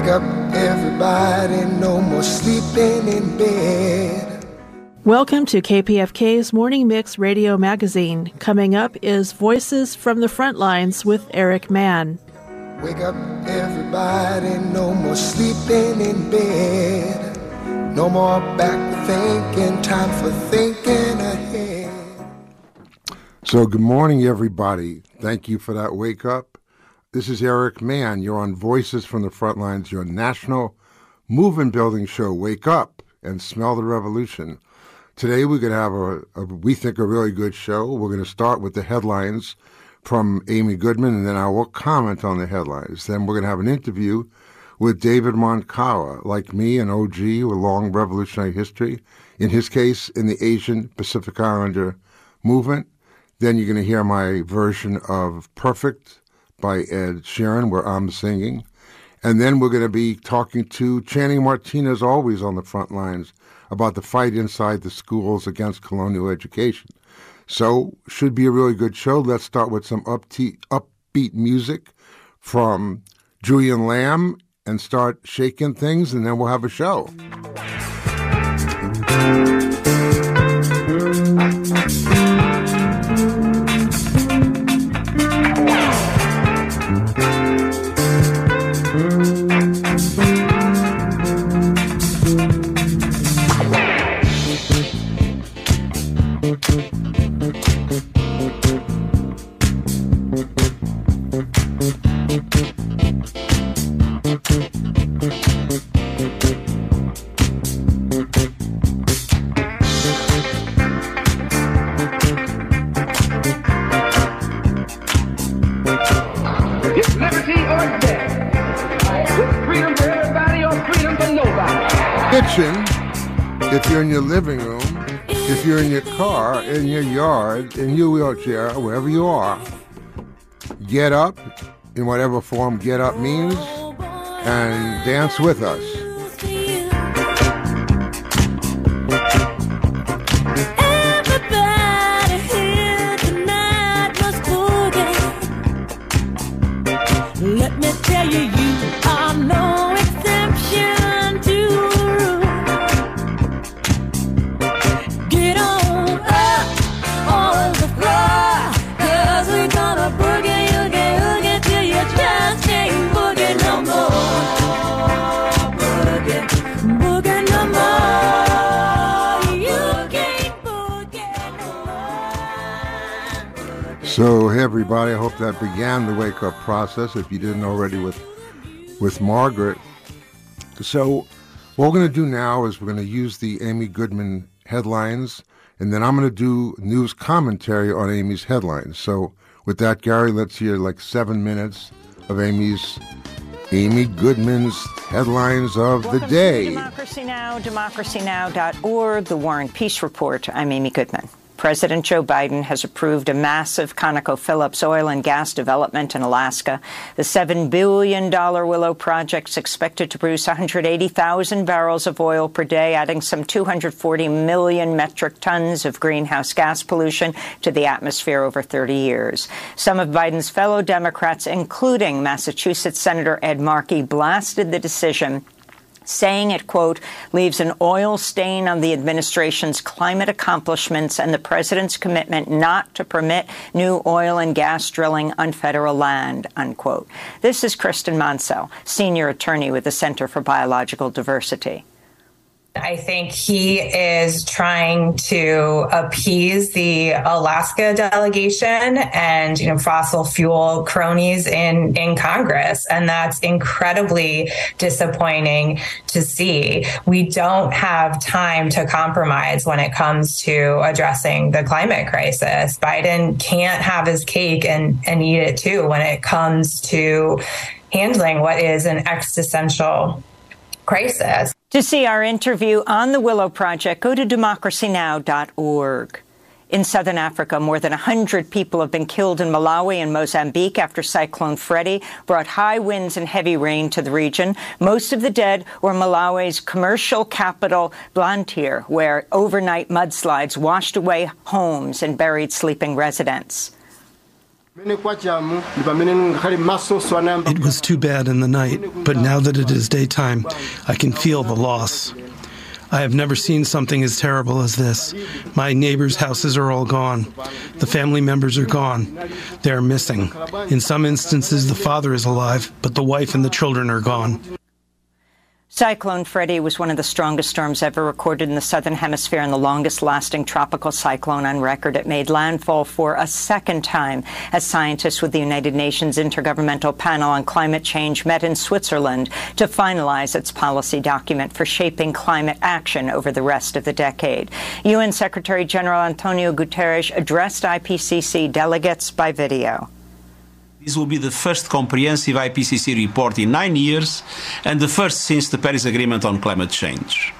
Wake up, everybody, no more sleeping in bed. Welcome to KPFK's Morning Mix Radio Magazine. Coming up is Voices from the Front Lines with Eric Mann. Wake up, everybody, no more sleeping in bed. No more back thinking, time for thinking ahead. So, good morning, everybody. Thank you for that wake up. This is Eric Mann. You're on Voices from the Front Lines, your national movement building show. Wake up and smell the revolution. Today we're going to have a, a we think a really good show. We're going to start with the headlines from Amy Goodman, and then I will comment on the headlines. Then we're going to have an interview with David Monkawa, like me, an OG with long revolutionary history. In his case, in the Asian Pacific Islander movement. Then you're going to hear my version of Perfect by Ed Sheeran, where I'm singing. And then we're going to be talking to Channing Martinez, always on the front lines, about the fight inside the schools against colonial education. So, should be a really good show. Let's start with some upbeat, upbeat music from Julian Lamb and start shaking things, and then we'll have a show. In your yard, in your wheelchair, wherever you are, get up in whatever form get up means and dance with us. That began the wake up process if you didn't already with with Margaret. So, what we're going to do now is we're going to use the Amy Goodman headlines, and then I'm going to do news commentary on Amy's headlines. So, with that, Gary, let's hear like seven minutes of Amy's Amy Goodman's headlines of Welcome the day. Democracy Now!, democracynow.org, The War and Peace Report. I'm Amy Goodman. President Joe Biden has approved a massive ConocoPhillips oil and gas development in Alaska. The $7 billion Willow project is expected to produce 180,000 barrels of oil per day, adding some 240 million metric tons of greenhouse gas pollution to the atmosphere over 30 years. Some of Biden's fellow Democrats, including Massachusetts Senator Ed Markey, blasted the decision saying it, quote, leaves an oil stain on the administration's climate accomplishments and the president's commitment not to permit new oil and gas drilling on federal land, unquote. This is Kristen Monsell, senior attorney with the Center for Biological Diversity. I think he is trying to appease the Alaska delegation and you know fossil fuel cronies in in Congress and that's incredibly disappointing to see. We don't have time to compromise when it comes to addressing the climate crisis. Biden can't have his cake and and eat it too when it comes to handling what is an existential crisis. To see our interview on the Willow Project, go to democracynow.org. In southern Africa, more than 100 people have been killed in Malawi and Mozambique after Cyclone Freddy brought high winds and heavy rain to the region. Most of the dead were Malawi's commercial capital, Blantyre, where overnight mudslides washed away homes and buried sleeping residents. It was too bad in the night, but now that it is daytime, I can feel the loss. I have never seen something as terrible as this. My neighbors' houses are all gone. The family members are gone. They are missing. In some instances, the father is alive, but the wife and the children are gone. Cyclone Freddy was one of the strongest storms ever recorded in the southern hemisphere and the longest lasting tropical cyclone on record. It made landfall for a second time as scientists with the United Nations Intergovernmental Panel on Climate Change met in Switzerland to finalize its policy document for shaping climate action over the rest of the decade. UN Secretary General Antonio Guterres addressed IPCC delegates by video. This will be the first comprehensive IPCC report in nine years and the first since the Paris Agreement on climate change.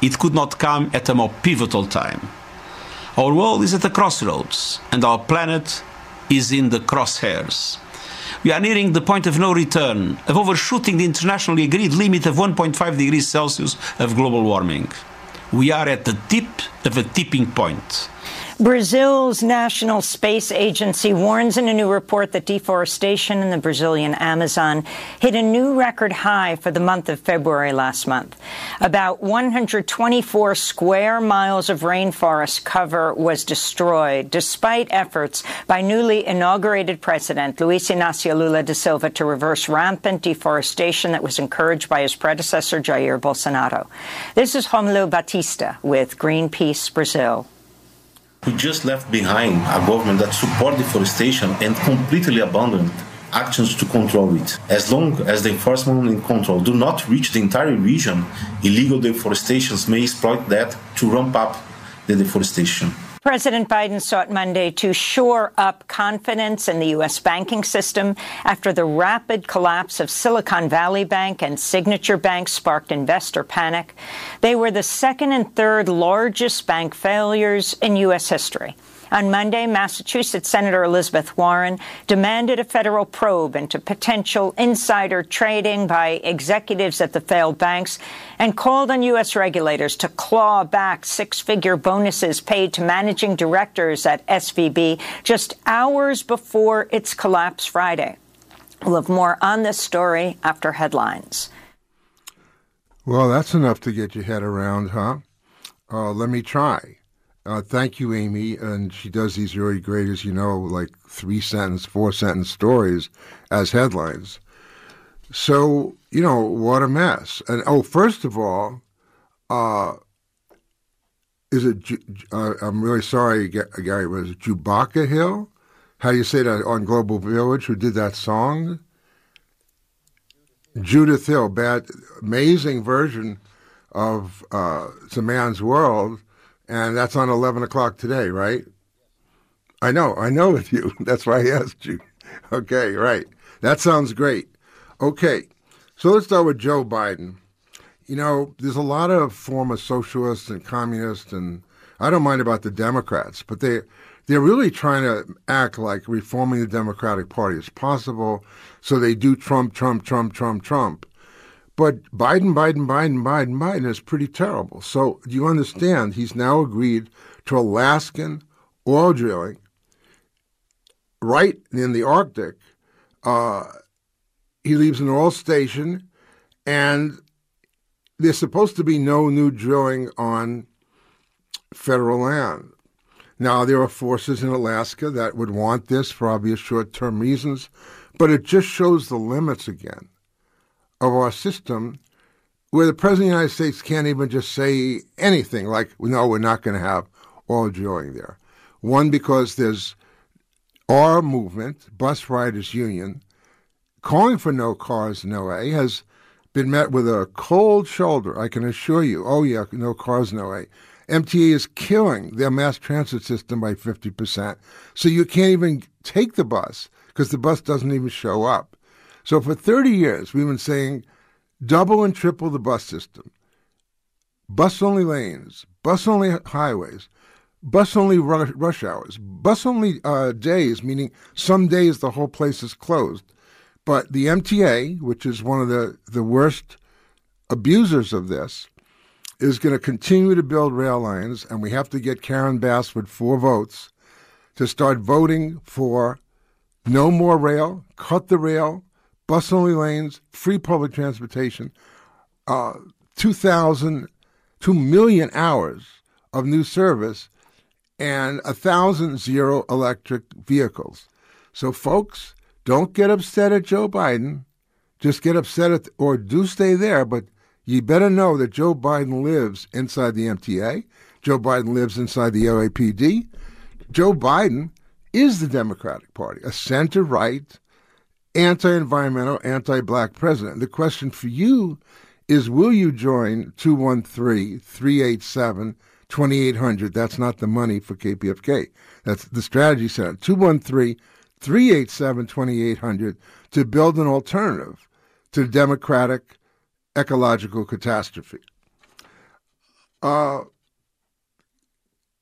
It could not come at a more pivotal time. Our world is at a crossroads and our planet is in the crosshairs. We are nearing the point of no return, of overshooting the internationally agreed limit of 1.5 degrees Celsius of global warming. We are at the tip of a tipping point. Brazil's National Space Agency warns in a new report that deforestation in the Brazilian Amazon hit a new record high for the month of February last month. About 124 square miles of rainforest cover was destroyed, despite efforts by newly inaugurated President Luiz Inácio Lula da Silva to reverse rampant deforestation that was encouraged by his predecessor, Jair Bolsonaro. This is Romulo Batista with Greenpeace Brazil. We just left behind a government that supported deforestation and completely abandoned actions to control it. As long as the enforcement and control do not reach the entire region, illegal deforestation may exploit that to ramp up the deforestation. President Biden sought Monday to shore up confidence in the U.S. banking system after the rapid collapse of Silicon Valley Bank and Signature Bank sparked investor panic. They were the second and third largest bank failures in U.S. history. On Monday, Massachusetts Senator Elizabeth Warren demanded a federal probe into potential insider trading by executives at the failed banks and called on U.S. regulators to claw back six-figure bonuses paid to managing directors at SVB just hours before its collapse Friday. We'll have more on this story after headlines. Well, that's enough to get your head around, huh? Uh, let me try. Uh, thank you, Amy. And she does these really great, as you know, like three sentence, four sentence stories as headlines. So, you know, what a mess. And oh, first of all, uh, is it, uh, I'm really sorry, Gary, was it Chewbacca Hill? How do you say that on Global Village, who did that song? Judith Hill, bad, amazing version of uh, It's a Man's World and that's on 11 o'clock today, right? I know, I know with you. That's why I asked you. Okay, right. That sounds great. Okay, so let's start with Joe Biden. You know, there's a lot of former socialists and communists, and I don't mind about the Democrats, but they they're really trying to act like reforming the Democratic Party is possible. So they do Trump, Trump, Trump, Trump, Trump. But Biden, Biden, Biden, Biden, Biden is pretty terrible. So do you understand? He's now agreed to Alaskan oil drilling right in the Arctic. Uh, he leaves an oil station, and there's supposed to be no new drilling on federal land. Now, there are forces in Alaska that would want this for obvious short term reasons, but it just shows the limits again of our system where the President of the United States can't even just say anything like, no, we're not going to have oil drilling there. One, because there's our movement, Bus Riders Union, calling for no cars, no way, has been met with a cold shoulder, I can assure you. Oh, yeah, no cars, no way. MTA is killing their mass transit system by 50%. So you can't even take the bus because the bus doesn't even show up. So for 30 years, we've been saying double and triple the bus system, bus only lanes, bus only highways, bus only rush hours, bus only uh, days, meaning some days the whole place is closed. But the MTA, which is one of the, the worst abusers of this, is going to continue to build rail lines, and we have to get Karen Bass with four votes to start voting for No more rail, cut the rail, bus only lanes, free public transportation, uh, 2,000, 2 million hours of new service, and a thousand zero electric vehicles. So, folks, don't get upset at Joe Biden. Just get upset at, or do stay there, but you better know that Joe Biden lives inside the MTA. Joe Biden lives inside the LAPD. Joe Biden is the Democratic Party, a center right, anti environmental, anti black president. The question for you is will you join 213 387 2800? That's not the money for KPFK. That's the Strategy Center. 213 387 2800 to build an alternative to democratic ecological catastrophe. Uh,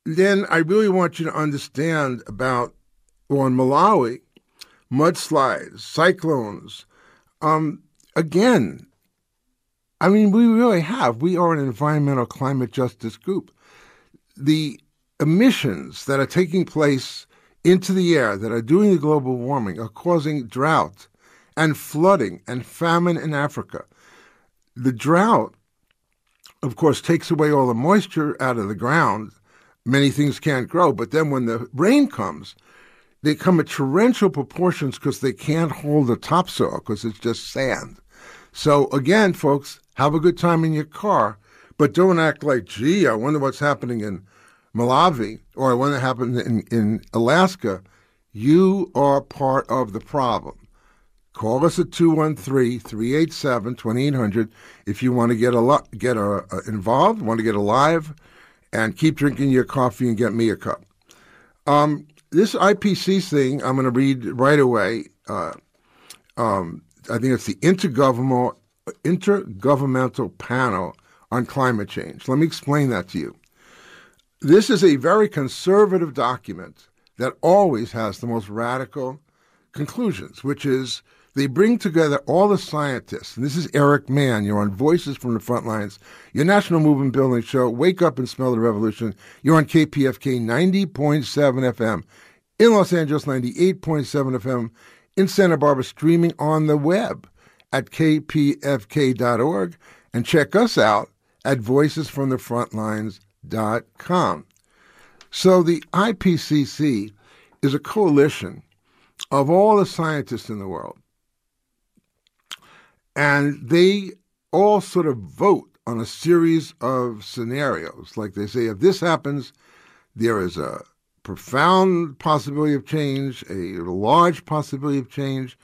then I really want you to understand about in Malawi, mudslides, cyclones. Um, again, I mean, we really have. We are an environmental climate justice group. The emissions that are taking place into the air that are doing the global warming are causing drought and flooding and famine in Africa. The drought, of course, takes away all the moisture out of the ground. Many things can't grow. But then when the rain comes, they come at torrential proportions because they can't hold the topsoil because it's just sand. So again, folks, have a good time in your car, but don't act like, gee, I wonder what's happening in Malawi or I wonder what happened in, in Alaska. You are part of the problem. Call us at 213-387-2800 if you want to get a lo- get a, a involved, want to get alive, and keep drinking your coffee and get me a cup. Um, this IPC thing, I'm going to read right away. Uh, um, I think it's the Intergovernmental, Intergovernmental Panel on Climate Change. Let me explain that to you. This is a very conservative document that always has the most radical conclusions, which is they bring together all the scientists. And this is Eric Mann. You're on Voices from the Front Lines, your national movement building show. Wake up and smell the revolution. You're on KPFK 90.7 FM in Los Angeles, 98.7 FM in Santa Barbara, streaming on the web at kpfk.org. And check us out at voicesfromthefrontlines.com. So the IPCC is a coalition of all the scientists in the world and they all sort of vote on a series of scenarios. Like they say, if this happens, there is a profound possibility of change, a large possibility of change,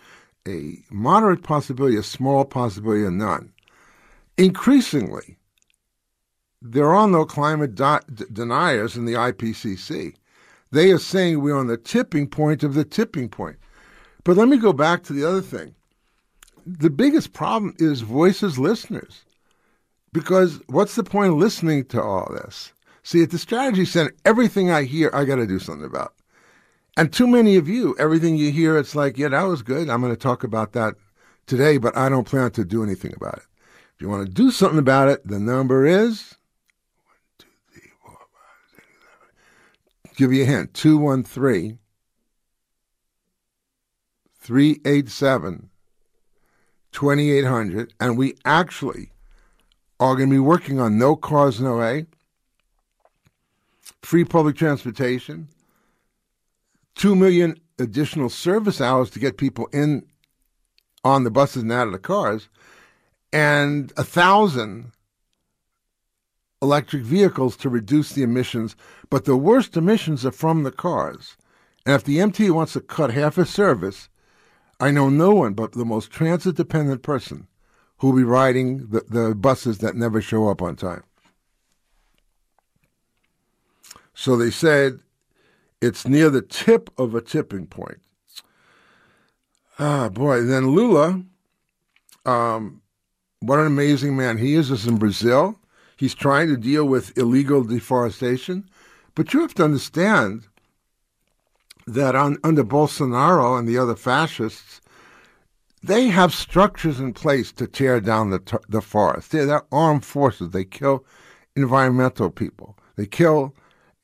a moderate possibility, a small possibility, or none. Increasingly, there are no climate de- deniers in the IPCC. They are saying we're on the tipping point of the tipping point. But let me go back to the other thing the biggest problem is voices listeners. Because what's the point of listening to all this? See, at the Strategy Center, everything I hear, I got to do something about. And too many of you, everything you hear, it's like, yeah, that was good. I'm going to talk about that today, but I don't plan to do anything about it. If you want to do something about it, the number is one, two, three, four, five, six, seven. Give you a hint 213 387 2800, and we actually are going to be working on no cars, no A, free public transportation, 2 million additional service hours to get people in on the buses and out of the cars, and a thousand electric vehicles to reduce the emissions. But the worst emissions are from the cars. And if the MTA wants to cut half a service, I know no one but the most transit dependent person who will be riding the, the buses that never show up on time. So they said it's near the tip of a tipping point. Ah, boy. Then Lula, um, what an amazing man he is. Is in Brazil. He's trying to deal with illegal deforestation. But you have to understand that on, under Bolsonaro and the other fascists, they have structures in place to tear down the, the forest. They're, they're armed forces. They kill environmental people. They kill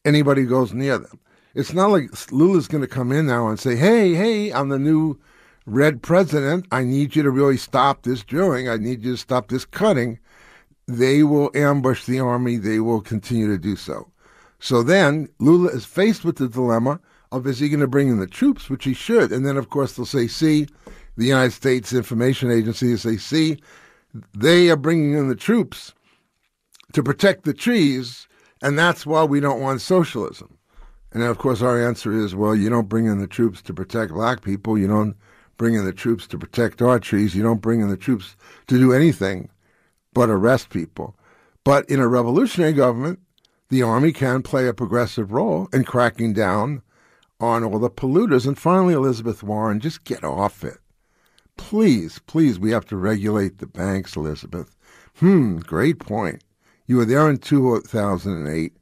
anybody who goes near them. It's not like Lula's going to come in now and say, "Hey, hey, I'm the new red president. I need you to really stop this drilling. I need you to stop this cutting." They will ambush the army. They will continue to do so. So then Lula is faced with the dilemma of is he going to bring in the troops, which he should, and then of course they'll say, "See, the United States Information Agency," will say, "See, they are bringing in the troops to protect the trees, and that's why we don't want socialism." And of course, our answer is, well, you don't bring in the troops to protect black people. You don't bring in the troops to protect our trees. You don't bring in the troops to do anything but arrest people. But in a revolutionary government, the army can play a progressive role in cracking down on all the polluters. And finally, Elizabeth Warren, just get off it. Please, please, we have to regulate the banks, Elizabeth. Hmm, great point. You were there in 2008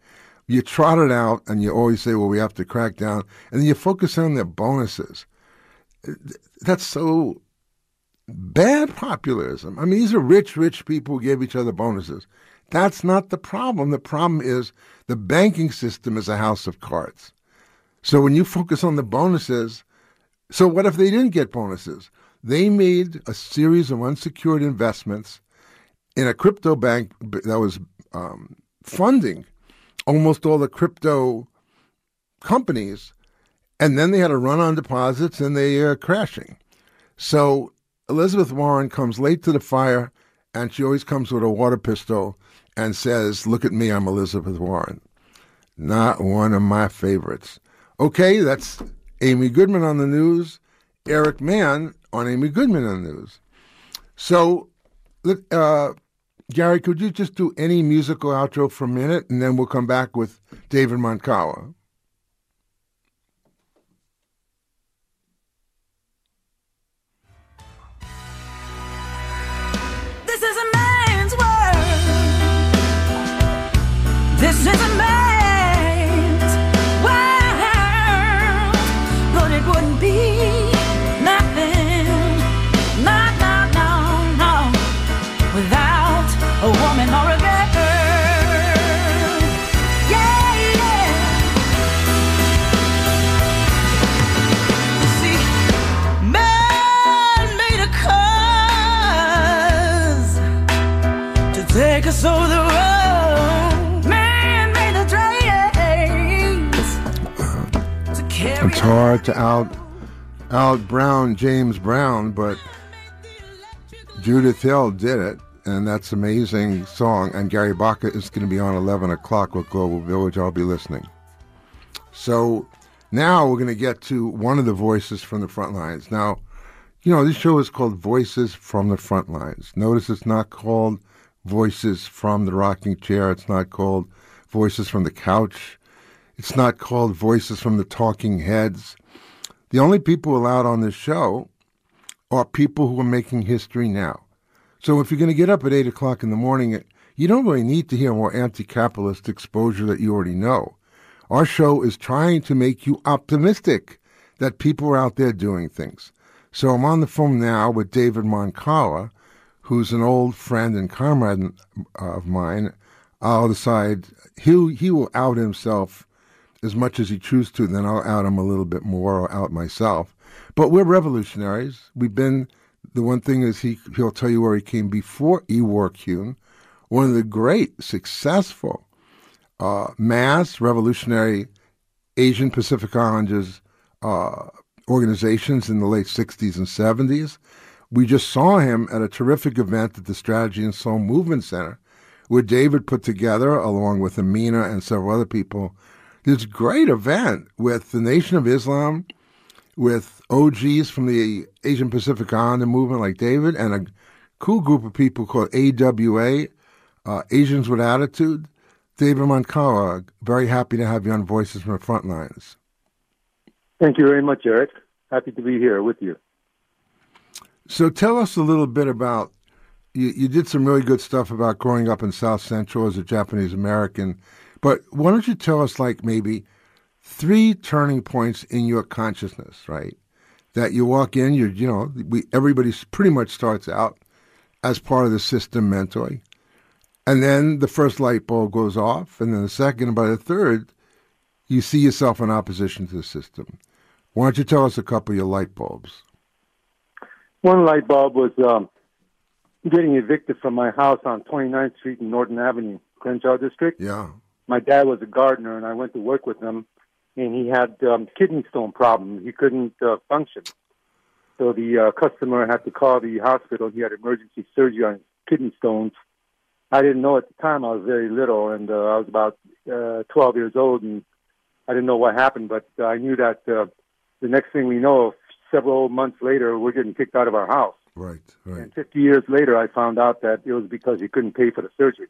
you trot it out and you always say, well, we have to crack down. And then you focus on their bonuses. That's so bad populism. I mean, these are rich, rich people who give each other bonuses. That's not the problem. The problem is the banking system is a house of cards. So when you focus on the bonuses, so what if they didn't get bonuses? They made a series of unsecured investments in a crypto bank that was um, funding almost all the crypto companies, and then they had a run on deposits and they are crashing. So Elizabeth Warren comes late to the fire, and she always comes with a water pistol and says, "Look at me, I'm Elizabeth Warren." Not one of my favorites. Okay, that's Amy Goodman on the news, Eric Mann on Amy Goodman on the news. So, uh, Gary, could you just do any musical outro for a minute, and then we'll come back with David Monkawa. This is a man's world. This is a man. To out out Brown James Brown, but Judith Hill did it, and that's amazing song. And Gary Baca is going to be on 11 o'clock with Global Village. I'll be listening. So now we're going to get to one of the voices from the front lines. Now, you know, this show is called Voices from the Front Lines. Notice it's not called Voices from the Rocking Chair. It's not called Voices from the Couch. It's not called Voices from the Talking Heads. The only people allowed on this show are people who are making history now. So if you're going to get up at 8 o'clock in the morning, you don't really need to hear more anti capitalist exposure that you already know. Our show is trying to make you optimistic that people are out there doing things. So I'm on the phone now with David Monkawa, who's an old friend and comrade uh, of mine. I'll decide he he will out himself as much as he chooses to, then I'll out him a little bit more or out myself. But we're revolutionaries. We've been, the one thing is he, he'll tell you where he came before I Wor Kuen, one of the great, successful uh, mass revolutionary Asian Pacific Islanders uh, organizations in the late 60s and 70s. We just saw him at a terrific event at the Strategy and Soul Movement Center, where David put together, along with Amina and several other people, this great event with the Nation of Islam, with OGs from the Asian Pacific Islander movement like David, and a cool group of people called AWA, uh, Asians with Attitude. David Monkawa, very happy to have you on Voices from the Front Lines. Thank you very much, Eric. Happy to be here with you. So tell us a little bit about you, you did some really good stuff about growing up in South Central as a Japanese American but why don't you tell us, like, maybe three turning points in your consciousness, right? That you walk in, you you know, we everybody pretty much starts out as part of the system mentally, and then the first light bulb goes off, and then the second, and by the third, you see yourself in opposition to the system. Why don't you tell us a couple of your light bulbs? One light bulb was um, getting evicted from my house on 29th Street and Norton Avenue, Crenshaw District. Yeah. My dad was a gardener, and I went to work with him, and he had um, kidney stone problem. He couldn't uh, function. So the uh, customer had to call the hospital. He had emergency surgery on his kidney stones. I didn't know at the time. I was very little, and uh, I was about uh, 12 years old, and I didn't know what happened. But uh, I knew that uh, the next thing we know, several months later, we're getting kicked out of our house. Right, right. And 50 years later, I found out that it was because he couldn't pay for the surgery.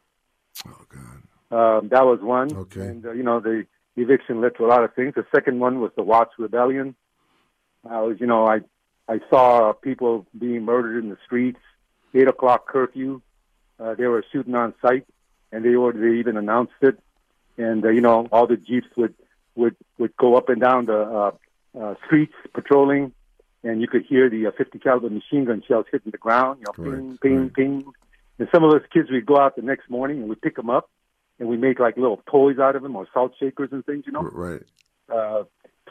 Oh God. Um, that was one. Okay. And uh, you know, the eviction led to a lot of things. The second one was the Watts Rebellion. I was, you know, I I saw people being murdered in the streets. Eight o'clock curfew. Uh, they were shooting on sight, and they were they even announced it. And uh, you know, all the jeeps would would would go up and down the uh, uh, streets patrolling, and you could hear the uh, 50 caliber machine gun shells hitting the ground. You know, ping, ping, ping. And some of those kids, we'd go out the next morning and we'd pick them up, and we make like little toys out of them or salt shakers and things. You know, Right. uh,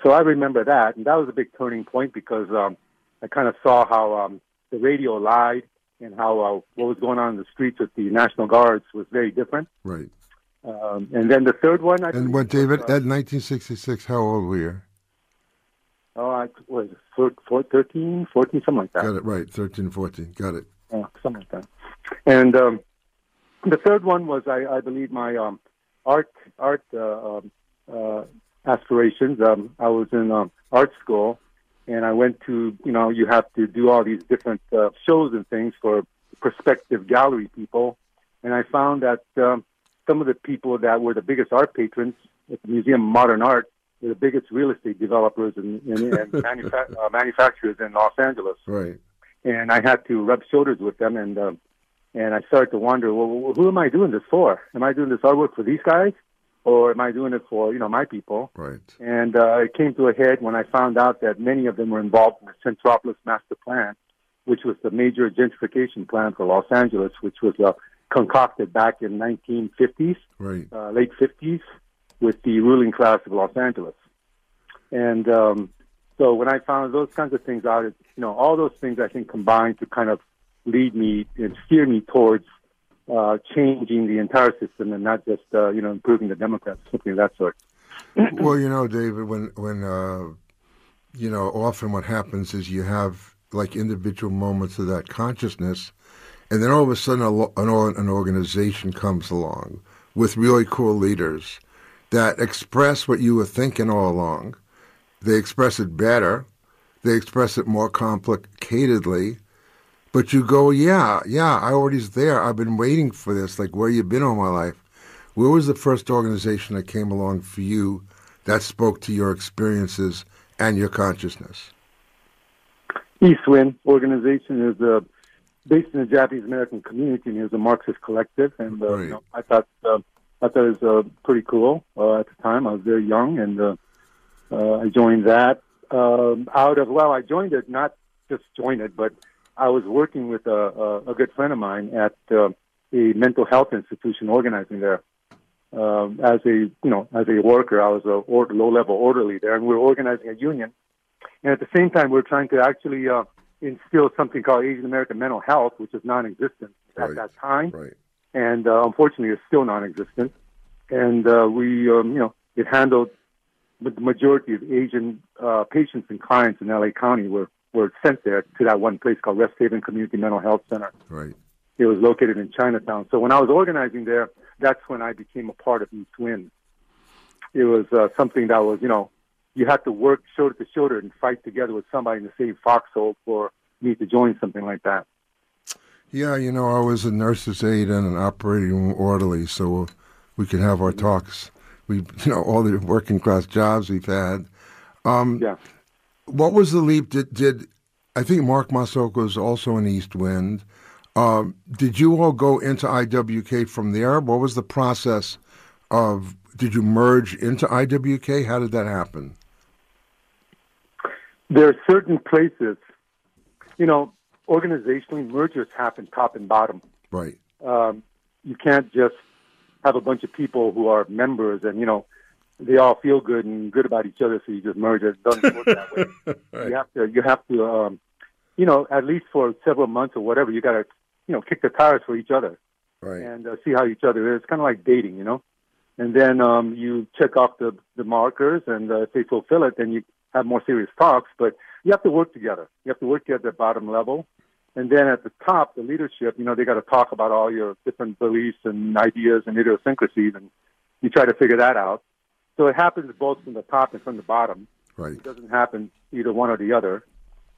so I remember that, and that was a big turning point because um, I kind of saw how um, the radio lied and how uh, what was going on in the streets with the National Guards was very different. Right. Um, and then the third one, I And what, David? At 1966, how old were you? oh, I was four, four, 13, 14, something like that. Got it right. 13, 14. Got it. Yeah, something like that. And um, the third one was, I, I believe, my um, art art uh, um, uh, aspirations. Um, I was in um, art school, and I went to, you know, you have to do all these different uh, shows and things for prospective gallery people. And I found that um, some of the people that were the biggest art patrons at the Museum of Modern Art were the biggest real estate developers and, and, and manufa- uh, manufacturers in Los Angeles Right. and I had to rub shoulders with them, and um, and I started to wonder, well, who am I doing this for? Am I doing this artwork for these guys, or am I doing it for you know my people? Right. And uh, it came to a head when I found out that many of them were involved in the Centropolis Master Plan, which was the major gentrification plan for Los Angeles, which was uh, concocted back in 1950s, Right. uh, late 50s, with the ruling class of Los Angeles. And um, so when I found those kinds of things out, it, you know, all those things I think combined to kind of lead me and steer me towards uh, changing the entire system and not just uh, you know improving the Democrats, something of that sort. well, you know, David, when when uh, you know, often what happens is you have like individual moments of that consciousness, and then all of a sudden, an, an organization comes along with really cool leaders that express what you were thinking all along. They express it better. They express it more complicatedly. But you go, yeah, yeah, I already was there. I've been waiting for this. Like, where you been all my life? Where was the first organization that came along for you that spoke to your experiences and your consciousness? Eastwind organization is uh, based in the Japanese American community and is a Marxist collective, and uh, you know, I thought uh, I thought it was uh, pretty cool uh, at the time. I was very young, and uh, uh, I joined that. Um, out of well, I joined it not just joined it, but I was working with a, a, a good friend of mine at uh, a mental health institution organizing there. Um, as a you know as a worker, I was a or, low level orderly there, and we were organizing a union. And at the same time, we are trying to actually uh, instill something called Asian American mental health, which is non-existent at that time, right. and uh, unfortunately, is still non-existent. And uh, we, um, you know, it handled the majority of Asian uh, patients and clients in LA County were were sent there to that one place called Rest Haven Community Mental Health Center. Right. It was located in Chinatown. So when I was organizing there, that's when I became a part of East Wind. It was uh, something that was, you know, you had to work shoulder to shoulder and fight together with somebody in the same foxhole for me to join something like that. Yeah, you know, I was a nurse's aide and an operating room orderly, so we could have our talks. We, you know, all the working class jobs we've had. Um, yeah. What was the leap? Did did I think Mark Masaoka was also in East Wind? Um, did you all go into IWK from there? What was the process of? Did you merge into IWK? How did that happen? There are certain places, you know, organizationally mergers happen top and bottom. Right. Um, you can't just have a bunch of people who are members and you know they all feel good and good about each other, so you just merge it. It doesn't work that way. right. You have to, you have to, um, you know, at least for several months or whatever, you got to, you know, kick the tires for each other, right. and uh, see how each other is. It's kind of like dating, you know. And then um, you check off the the markers, and uh, if they fulfill it, then you have more serious talks. But you have to work together. You have to work at the bottom level, and then at the top, the leadership, you know, they got to talk about all your different beliefs and ideas and idiosyncrasies, and you try to figure that out. So it happens both from the top and from the bottom. Right. It doesn't happen either one or the other.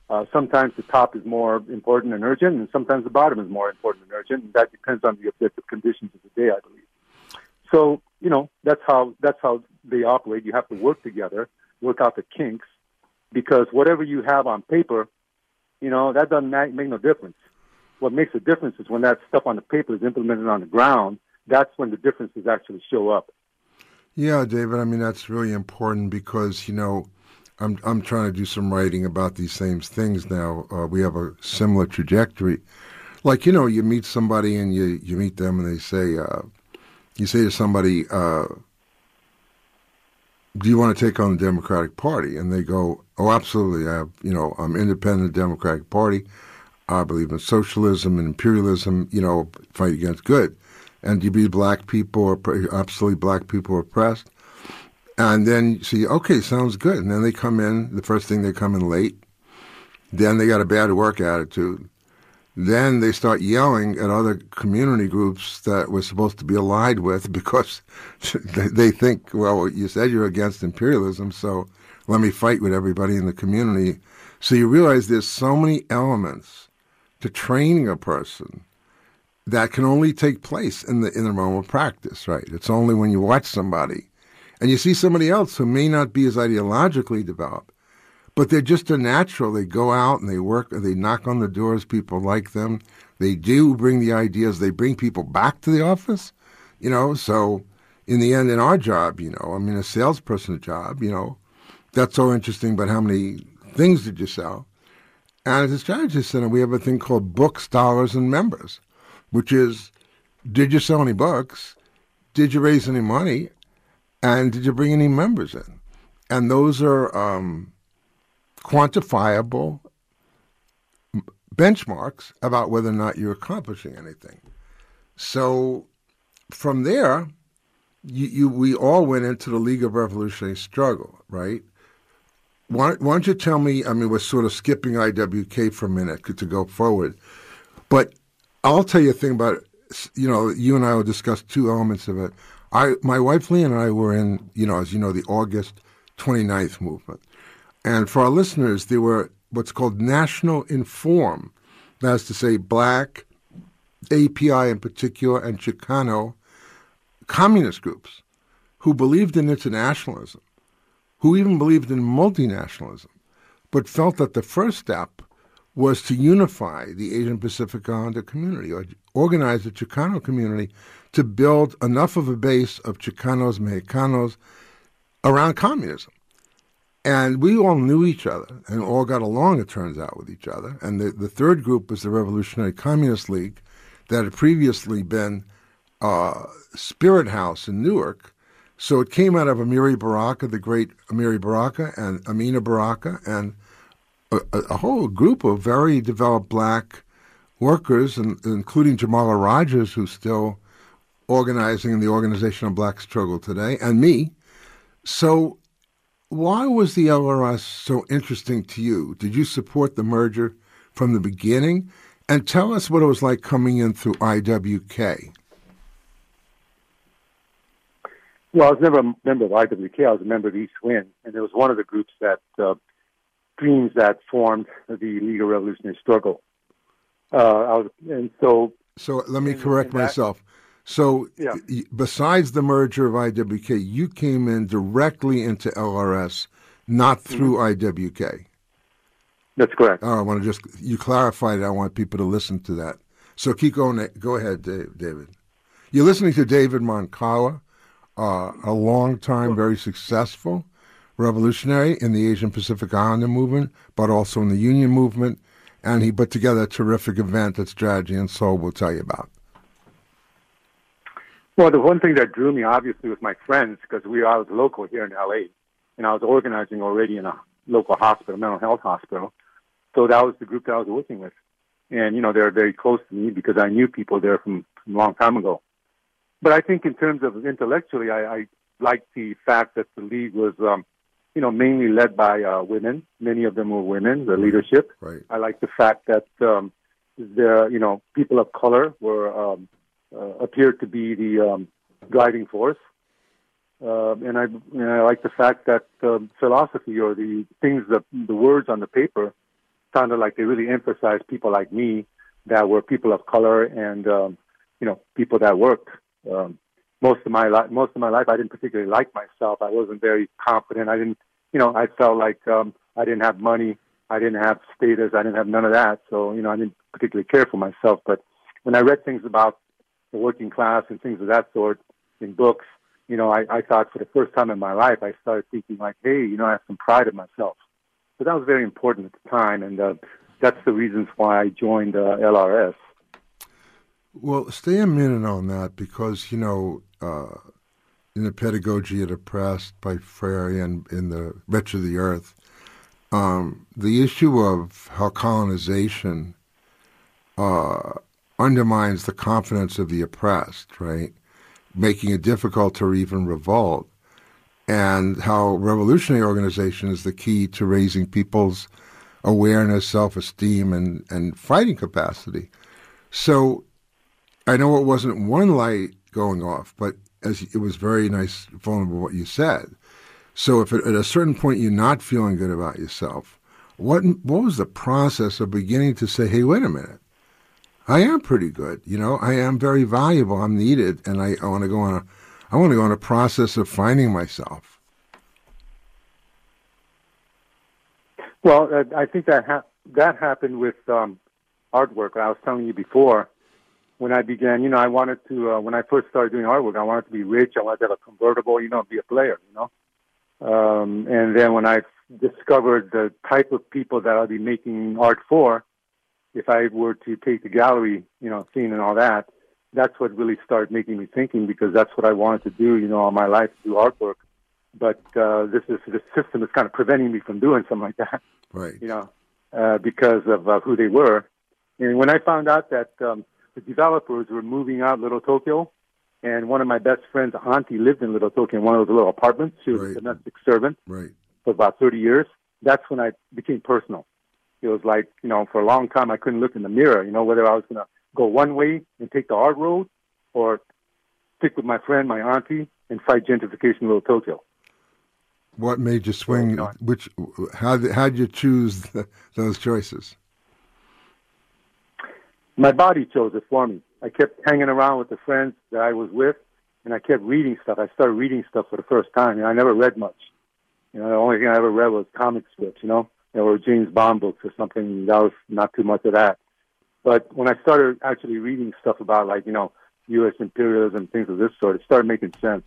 Uh, sometimes the top is more important and urgent, and sometimes the bottom is more important and urgent. And that depends on the objective conditions of the day, I believe. So you know that's how that's how they operate. You have to work together, work out the kinks, because whatever you have on paper, you know that doesn't make no difference. What makes a difference is when that stuff on the paper is implemented on the ground. That's when the differences actually show up. Yeah, David. I mean, that's really important because you know, I'm I'm trying to do some writing about these same things now. Uh, we have a similar trajectory. Like you know, you meet somebody and you you meet them and they say, uh, you say to somebody, uh, "Do you want to take on the Democratic Party?" And they go, "Oh, absolutely. I have, you know, I'm independent Democratic Party. I believe in socialism and imperialism. You know, fight against good." Be black people or absolutely black people oppressed. And then you see, okay, sounds good. And then they come in, the first thing they come in late. Then they got a bad work attitude. Then they start yelling at other community groups that we're supposed to be allied with because they think, well, you said you're against imperialism, so let me fight with everybody in the community. So you realize there's so many elements to training a person that can only take place in the in the realm of practice, right? It's only when you watch somebody and you see somebody else who may not be as ideologically developed, but they're just a natural. They go out and they work, and they knock on the doors, people like them. They do bring the ideas, they bring people back to the office, you know. So in the end, in our job, you know, I mean, a salesperson job, you know, that's so interesting, but how many things did you sell? And at the Strategy Center, we have a thing called books, dollars, and members which is did you sell any books? Did you raise any money? And did you bring any members in? And those are um, quantifiable benchmarks about whether or not you're accomplishing anything. So from there, you, you, we all went into the League of Revolutionary Struggle, right? Why, why, don't you tell me? I mean, we're sort of skipping IWK for a minute to go forward, but I'll tell you a thing about it. You know, you and I will discuss two elements of it. I, my wife Lee and I were in, you know, as you know, the August 29th movement. And for our listeners, there were what's called National Inform, that's to say, black, API in particular, and Chicano communist groups who believed in internationalism, who even believed in multinationalism, but felt that the first step was to unify the Asian Pacific Islander community or organize the Chicano community to build enough of a base of Chicanos, Mexicanos around communism. And we all knew each other and all got along, it turns out, with each other. And the, the third group was the Revolutionary Communist League that had previously been uh, Spirit House in Newark. So it came out of Amiri Baraka, the great Amiri Baraka, and Amina Baraka, and a, a whole group of very developed black workers, and, including Jamala Rogers, who's still organizing in the Organization of Black Struggle today, and me. So, why was the LRS so interesting to you? Did you support the merger from the beginning? And tell us what it was like coming in through IWK. Well, I was never a member of IWK. I was a member of East Wind, and it was one of the groups that uh, streams that formed the League of Revolutionary Struggle. Uh, was, and so, so let me correct myself. So, yeah. besides the merger of IWK, you came in directly into LRS, not mm-hmm. through mm-hmm. IWK. That's correct. Oh, I want to just you clarified it. I want people to listen to that. So keep going. Go ahead, David. You're listening to David Monkawa, uh, a long time, very successful revolutionary in the Asian Pacific Islander movement, but also in the Union movement. And he put together a terrific event that Strategy and Soul will tell you about. Well, the one thing that drew me obviously was my friends because we was local here in LA, and I was organizing already in a local hospital, mental health hospital. So that was the group that I was working with, and you know they're very close to me because I knew people there from, from a long time ago. But I think in terms of intellectually, I, I like the fact that the league was, um, you know, mainly led by uh, women. Many of them were women. The leadership. Right. I like the fact that um, the you know people of color were um, uh, appeared to be the um, driving force. Uh, and I and I like the fact that um, philosophy or the things that the words on the paper sounded like they really emphasized people like me that were people of color and um, you know people that worked. Um, most of my life, most of my life, I didn't particularly like myself. I wasn't very confident. I didn't, you know, I felt like um, I didn't have money. I didn't have status. I didn't have none of that. So you know, I didn't particularly care for myself. But when I read things about the working class and things of that sort in books, you know, I, I thought for the first time in my life, I started thinking like, hey, you know, I have some pride in myself. So that was very important at the time, and uh, that's the reasons why I joined uh, LRS. Well, stay a minute on that because you know, uh, in the pedagogy of the oppressed by Freire and in the Wretched of the Earth, um, the issue of how colonization uh, undermines the confidence of the oppressed, right? Making it difficult to even revolt. And how revolutionary organization is the key to raising people's awareness, self esteem, and, and fighting capacity. So I know it wasn't one light going off, but as it was very nice, vulnerable what you said. So if at a certain point you're not feeling good about yourself, what what was the process of beginning to say, hey, wait a minute, I am pretty good. You know, I am very valuable. I'm needed, and I, I want to go on a, I want to go on a process of finding myself. Well, I think that ha- that happened with um, artwork. I was telling you before when I began. You know, I wanted to uh, when I first started doing artwork. I wanted to be rich. I wanted to have a convertible. You know, be a player. You know, um, and then when I discovered the type of people that I'll be making art for, if I were to take the gallery, you know, scene and all that, that's what really started making me thinking because that's what I wanted to do, you know, all my life, do artwork. But uh, this is the system is kind of preventing me from doing something like that, right? You know, uh, because of uh, who they were. And when I found out that um, the developers were moving out Little Tokyo, and one of my best friends' auntie lived in Little Tokyo in one of those little apartments. She was right. a domestic servant right. for about 30 years. That's when I became personal it was like, you know, for a long time I couldn't look in the mirror, you know, whether I was going to go one way and take the hard road or stick with my friend, my auntie, and fight gentrification in Little Tokyo. What made you swing? Which how how did you choose the, those choices? My body chose it for me. I kept hanging around with the friends that I was with, and I kept reading stuff. I started reading stuff for the first time, and I never read much. You know, the only thing I ever read was comic strips. You know, or James Bond books or something. That was not too much of that. But when I started actually reading stuff about like you know U.S. imperialism things of this sort, it started making sense.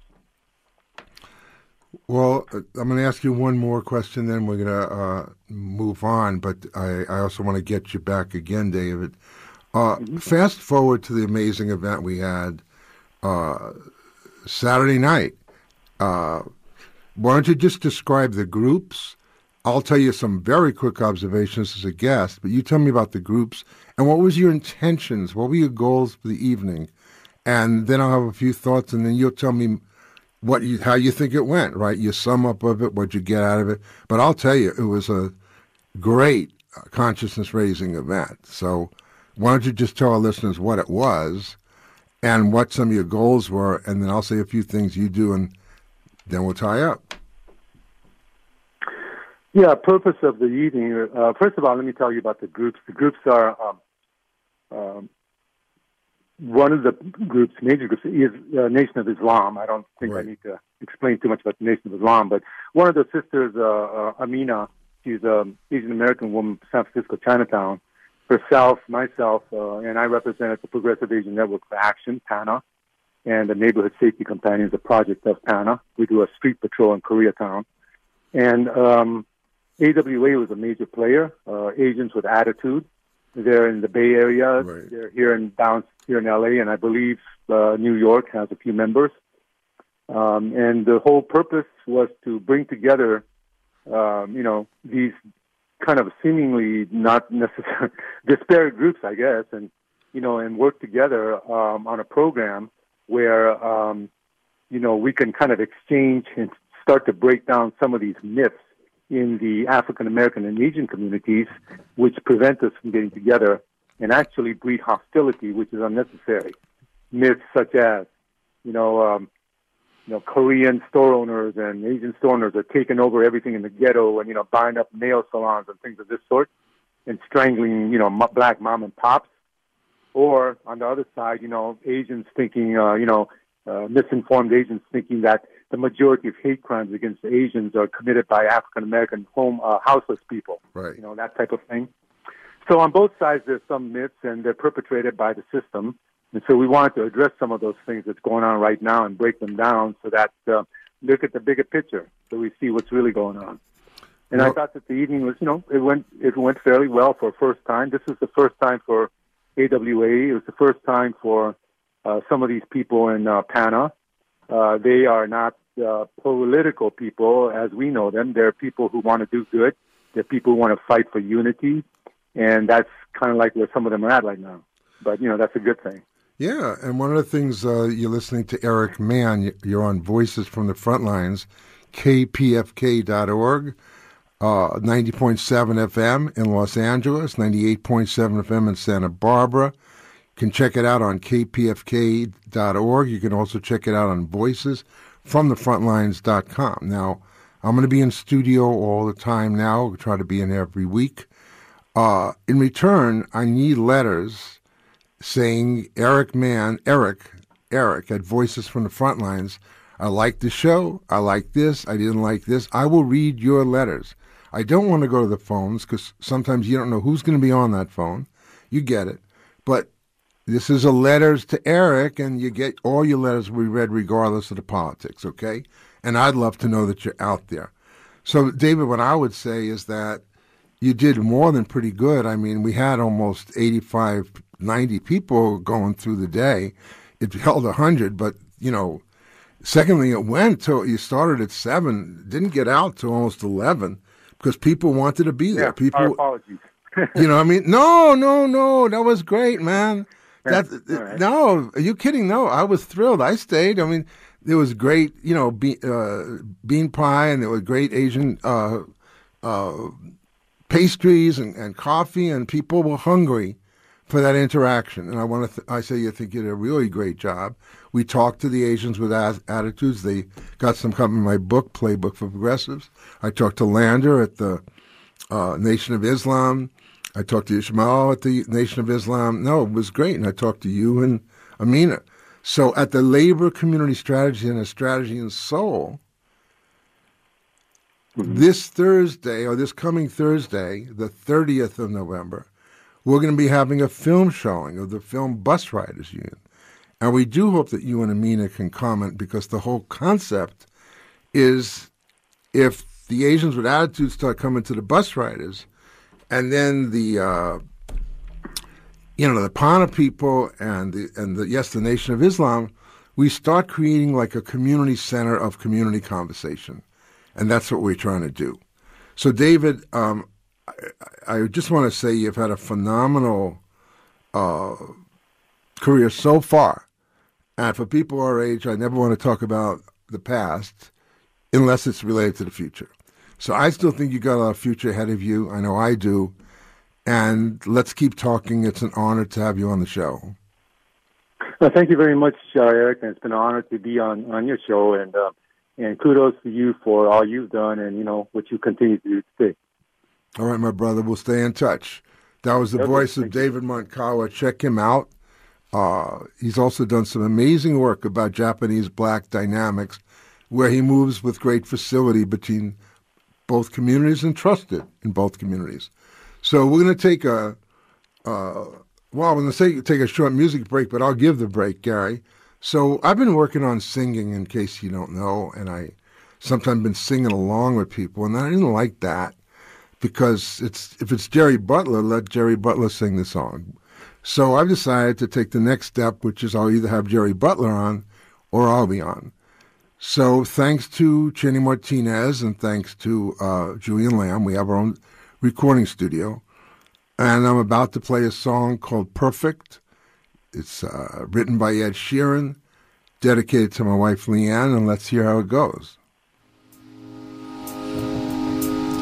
Well, uh, I'm going to ask you one more question, then we're going to uh, move on. But I, I also want to get you back again, David. Uh, mm-hmm. Fast forward to the amazing event we had uh, Saturday night. Uh, why don't you just describe the groups? I'll tell you some very quick observations as a guest, but you tell me about the groups and what was your intentions? What were your goals for the evening? And then I'll have a few thoughts, and then you'll tell me what you, how you think it went. Right? You sum up of it, what you get out of it. But I'll tell you, it was a great consciousness raising event. So why don't you just tell our listeners what it was and what some of your goals were, and then I'll say a few things you do, and then we'll tie up. Yeah, purpose of the evening. Uh, first of all, let me tell you about the groups. The groups are um, um, one of the groups, major groups, is uh, Nation of Islam. I don't think right. I need to explain too much about the Nation of Islam, but one of the sisters, uh, uh, Amina, she's an Asian American woman from San Francisco, Chinatown. Herself, myself, uh, and I represent the Progressive Asian Network for Action, PANA, and the Neighborhood Safety Companions, a project of PANA. We do a street patrol in Koreatown. And um, AWA was a major player, uh, Asians with Attitude. they're in the Bay Area. Right. They're here in down here in LA, and I believe uh, New York has a few members. Um, and the whole purpose was to bring together, um, you know, these kind of seemingly not necessary disparate groups, I guess, and you know, and work together um, on a program where um, you know we can kind of exchange and start to break down some of these myths in the African American and Asian communities, which prevent us from getting together and actually breed hostility, which is unnecessary. Myths such as, you know, um, you know, Korean store owners and Asian store owners are taking over everything in the ghetto and you know buying up nail salons and things of this sort, and strangling you know black mom and pops. Or on the other side, you know, Asians thinking, uh, you know, uh, misinformed Asians thinking that the majority of hate crimes against Asians are committed by African American home uh, houseless people. Right. You know that type of thing. So on both sides, there's some myths, and they're perpetrated by the system. And so we wanted to address some of those things that's going on right now and break them down so that uh, look at the bigger picture, so we see what's really going on. And well, I thought that the evening was, you know, it went it went fairly well for a first time. This is the first time for AWA. It was the first time for uh, some of these people in uh, PANA. Uh, they are not uh, political people as we know them. They're people who want to do good. They're people who want to fight for unity, and that's kind of like where some of them are at right now. But you know, that's a good thing. Yeah, and one of the things uh, you're listening to Eric Mann. You're on Voices from the Front Lines, kpfk.org, uh, 90.7 FM in Los Angeles, 98.7 FM in Santa Barbara. You can check it out on kpfk.org. You can also check it out on Voices from the frontlines.com. Now, I'm going to be in studio all the time now. I'll try to be in every week. Uh, in return, I need letters saying Eric Mann, Eric, Eric at Voices from the Frontlines. I like the show. I like this. I didn't like this. I will read your letters. I don't want to go to the phones because sometimes you don't know who's going to be on that phone. You get it. But this is a letters to Eric, and you get all your letters be read regardless of the politics, okay? And I'd love to know that you're out there. So, David, what I would say is that you did more than pretty good. I mean, we had almost 85, 90 people going through the day. It held 100, but, you know, secondly, it went till you started at 7, didn't get out till almost 11 because people wanted to be there. Yeah, people, apologies. you know, I mean, no, no, no, that was great, man. That right. no, are you kidding? No, I was thrilled. I stayed. I mean, there was great, you know, bean, uh, bean pie, and there was great Asian uh, uh, pastries and, and coffee, and people were hungry for that interaction. And I want to, th- I say, you think you did a really great job. We talked to the Asians with as- attitudes. They got some coming in my book, Playbook for Progressives. I talked to Lander at the uh, Nation of Islam. I talked to Ishmael at the Nation of Islam. No, it was great. And I talked to you and Amina. So at the Labor Community Strategy and a Strategy and Soul, mm-hmm. this Thursday, or this coming Thursday, the 30th of November, we're going to be having a film showing of the film Bus Riders Union. And we do hope that you and Amina can comment because the whole concept is if the Asians with attitudes start coming to the bus riders, and then the uh, you know the Pana people and the and the yes the Nation of Islam, we start creating like a community center of community conversation, and that's what we're trying to do. So, David, um, I, I, just want to say you've had a phenomenal uh, career so far, and for people our age, I never want to talk about the past unless it's related to the future. So I still think you got a lot of future ahead of you. I know I do. And let's keep talking. It's an honor to have you on the show. Well, thank you very much, uh, Eric. And it's been an honor to be on, on your show. And uh, and kudos to you for all you've done and you know what you continue to do today. All right, my brother. We'll stay in touch. That was the okay, voice of David Monkawa. Check him out. Uh, he's also done some amazing work about Japanese black dynamics, where he moves with great facility between both communities and trusted in both communities. So we're going to take a, uh, well, I'm going to take a short music break, but I'll give the break, Gary. So I've been working on singing, in case you don't know, and I sometimes been singing along with people, and I didn't like that because it's if it's Jerry Butler, let Jerry Butler sing the song. So I've decided to take the next step, which is I'll either have Jerry Butler on or I'll be on. So thanks to Channing Martinez and thanks to uh, Julian Lamb, we have our own recording studio. And I'm about to play a song called Perfect. It's uh, written by Ed Sheeran, dedicated to my wife Leanne, and let's hear how it goes.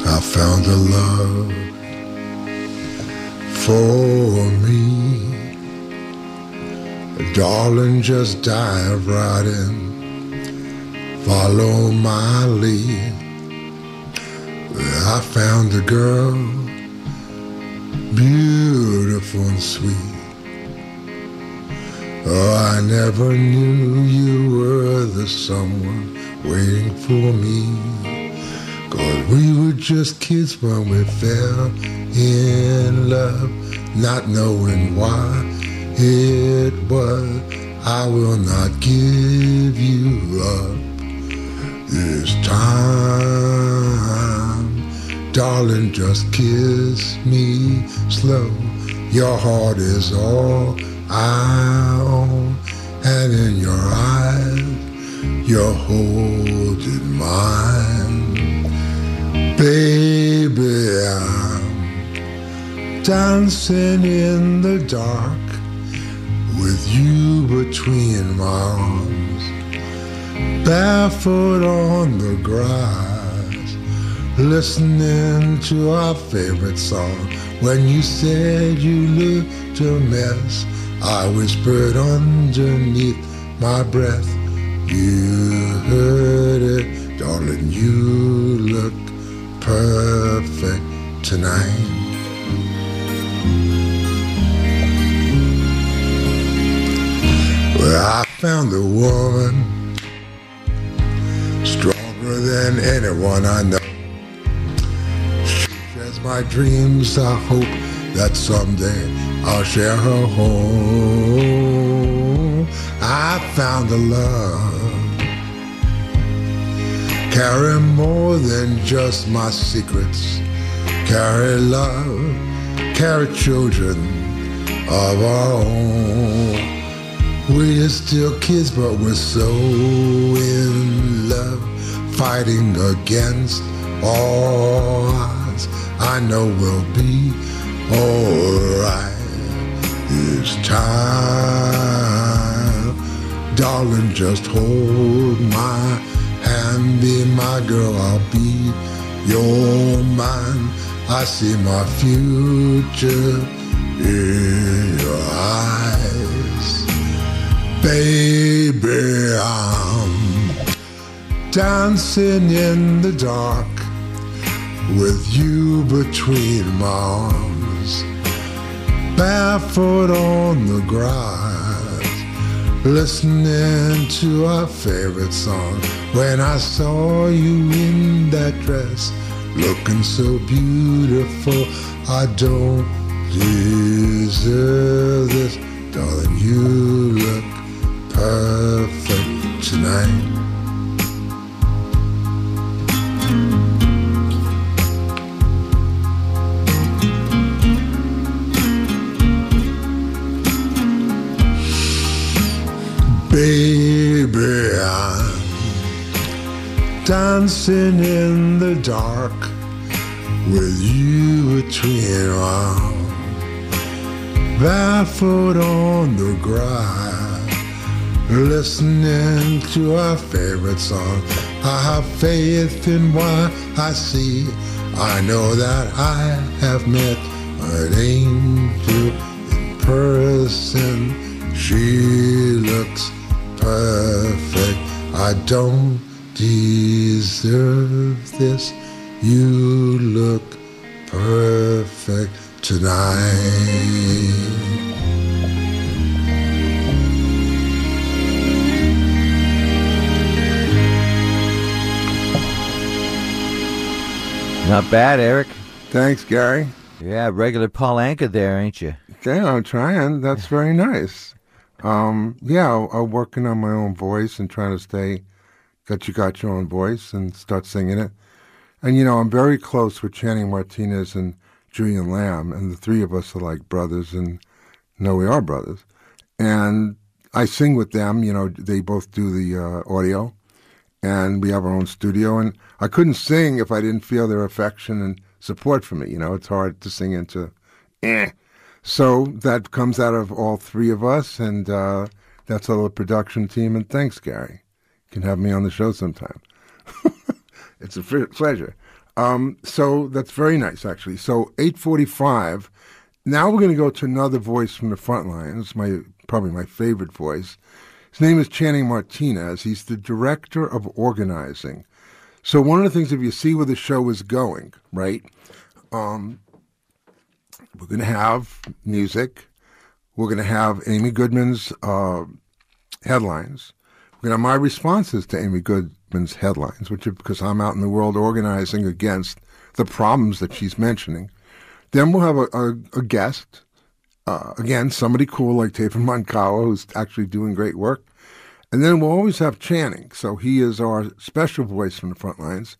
I found a love for me. Darling, just dive right in. Follow my lead. I found a girl, beautiful and sweet. Oh, I never knew you were the someone waiting for me. Cause we were just kids when we fell in love, not knowing why it was. I will not give you up this time. Darling, just kiss me slow. Your heart is all I own, and in your eyes, you're holding mine. Baby, I'm dancing in the dark with you between my arms, barefoot on the grass, listening to our favorite song. When you said you looked a mess, I whispered underneath my breath, You heard it, darling, you look perfect tonight. Well, I found a woman stronger than anyone I know. She shares my dreams. I hope that someday I'll share her home. I found a love Carry more than just my secrets. Carry love, carry children of our own. We're still kids, but we're so in love, fighting against all odds. I know we'll be alright It's time. Darling, just hold my and be my girl, I'll be your man. I see my future in your eyes. Baby, I'm dancing in the dark with you between my arms, barefoot on the grass listening to our favorite song when I saw you in that dress looking so beautiful I don't deserve this. Darling you look perfect tonight. Baby, I'm dancing in the dark with you between arms, barefoot on the grass, listening to our favorite song. I have faith in what I see. I know that I have met an angel in person. She looks perfect. I don't deserve this. You look perfect tonight. Not bad, Eric. Thanks, Gary. Yeah, regular Paul Anka there, ain't you? Yeah, I'm trying. That's very nice. Um, yeah, I'm working on my own voice and trying to stay that you got your own voice and start singing it. And you know, I'm very close with Channing Martinez and Julian Lamb, and the three of us are like brothers, and no, we are brothers. And I sing with them. You know, they both do the uh, audio, and we have our own studio. And I couldn't sing if I didn't feel their affection and support for me. You know, it's hard to sing into, eh. So that comes out of all three of us, and uh, that's all the production team. And thanks, Gary. Can have me on the show sometime. it's a pleasure. Um, so that's very nice, actually. So 845. Now we're going to go to another voice from the front lines, my probably my favorite voice. His name is Channing Martinez. He's the director of organizing. So one of the things, if you see where the show is going, right? Um, we're going to have music. We're going to have Amy Goodman's uh, headlines. To have my responses to Amy Goodman's headlines, which are because I'm out in the world organizing against the problems that she's mentioning. Then we'll have a, a, a guest, uh, again, somebody cool like David Monkawa, who's actually doing great work. And then we'll always have Channing. So he is our special voice from the front lines.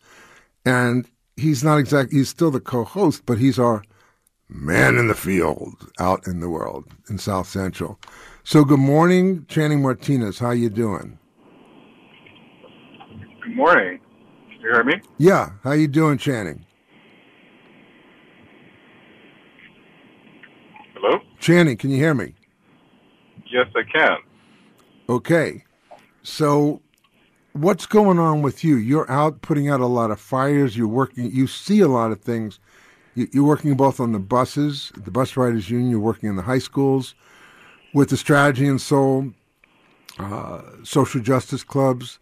And he's not exactly, he's still the co host, but he's our man in the field out in the world in South Central. So good morning, Channing Martinez. How you doing? Good morning. Can you hear me? Yeah. How you doing, Channing? Hello? Channing, can you hear me? Yes, I can. Okay. So what's going on with you? You're out putting out a lot of fires. You're working. You see a lot of things you're working both on the buses, the bus riders union. You're working in the high schools with the Strategy and Soul uh, social justice clubs.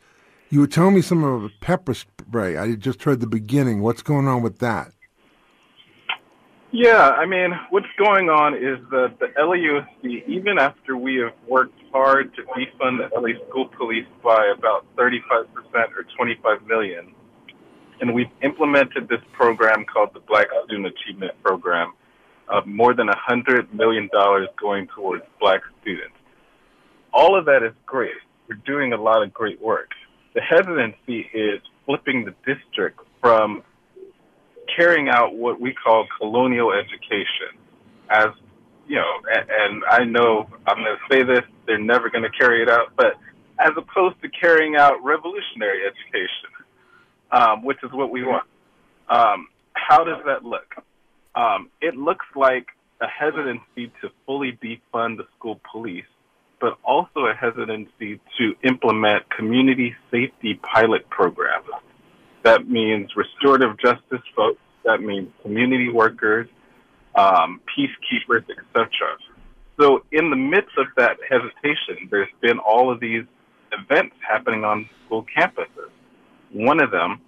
You were telling me some of the pepper spray. I just heard the beginning. What's going on with that? Yeah, I mean, what's going on is that the LAUSD, even after we have worked hard to defund the LA school police by about 35% or 25 million, and we've implemented this program called the Black Student Achievement Program. Uh, more than $100 million going towards black students. All of that is great. We're doing a lot of great work. The hesitancy is flipping the district from carrying out what we call colonial education as you know, and, and I know I'm going to say this, they're never going to carry it out, but as opposed to carrying out revolutionary education, um, which is what we want. Um, how does that look? Um, it looks like a hesitancy to fully defund the school police, but also a hesitancy to implement community safety pilot programs. That means restorative justice folks, that means community workers, um, peacekeepers, etc. So, in the midst of that hesitation, there's been all of these events happening on school campuses. One of them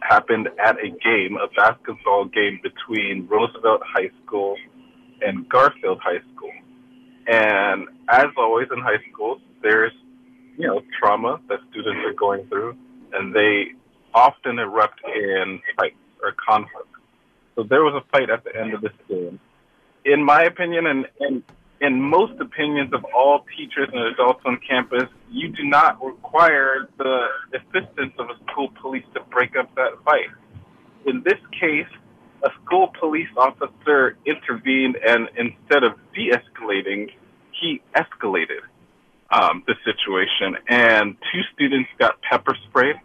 happened at a game, a basketball game between Roosevelt High School and Garfield High School. And as always in high schools, there's, you know, trauma that students are going through, and they often erupt in fights or conflict. So there was a fight at the end of this game. In my opinion, and, and in most opinions of all teachers and adults on campus, you do not require the assistance of a school police to break up that fight. In this case, a school police officer intervened and instead of de escalating, he escalated um, the situation. And two students got pepper sprayed